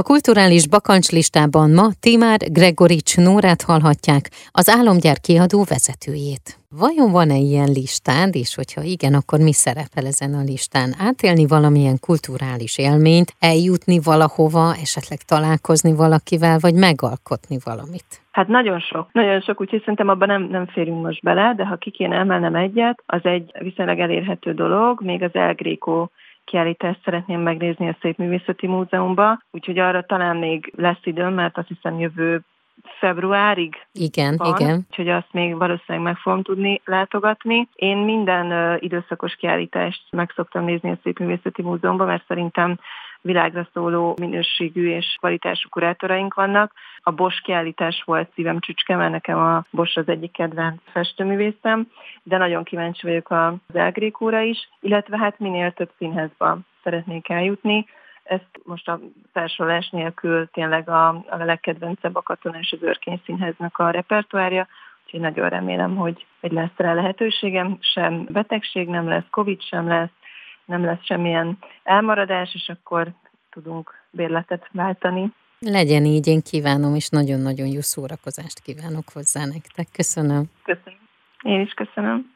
A kulturális bakancslistában ma Timár Gregorics Nórát hallhatják, az Álomgyár kiadó vezetőjét. Vajon van-e ilyen listád, és hogyha igen, akkor mi szerepel ezen a listán? Átélni valamilyen kulturális élményt, eljutni valahova, esetleg találkozni valakivel, vagy megalkotni valamit? Hát nagyon sok, nagyon sok, úgyhogy szerintem abban nem, nem férünk most bele, de ha ki kéne emelnem egyet, az egy viszonylag elérhető dolog, még az El Greco kiállítást szeretném megnézni a Szépművészeti Múzeumban, úgyhogy arra talán még lesz időm, mert azt hiszem jövő februárig igen, van, igen. úgyhogy azt még valószínűleg meg fogom tudni látogatni. Én minden uh, időszakos kiállítást meg szoktam nézni a Szépművészeti Múzeumban, mert szerintem világra szóló minőségű és kvalitású kurátoraink vannak. A Bosch kiállítás volt szívem csücske, mert nekem a Bosch az egyik kedvenc festőművészem, de nagyon kíváncsi vagyok az Elgrékóra is, illetve hát minél több színházba szeretnék eljutni. Ezt most a felsorolás nélkül tényleg a, a legkedvencebb a Katona és az Örkény Színháznak a repertoárja, úgyhogy nagyon remélem, hogy, hogy lesz rá lehetőségem, sem betegség nem lesz, Covid sem lesz, nem lesz semmilyen elmaradás, és akkor tudunk bérletet váltani. Legyen így, én kívánom, és nagyon-nagyon jó szórakozást kívánok hozzá nektek. Köszönöm. Köszönöm. Én is köszönöm.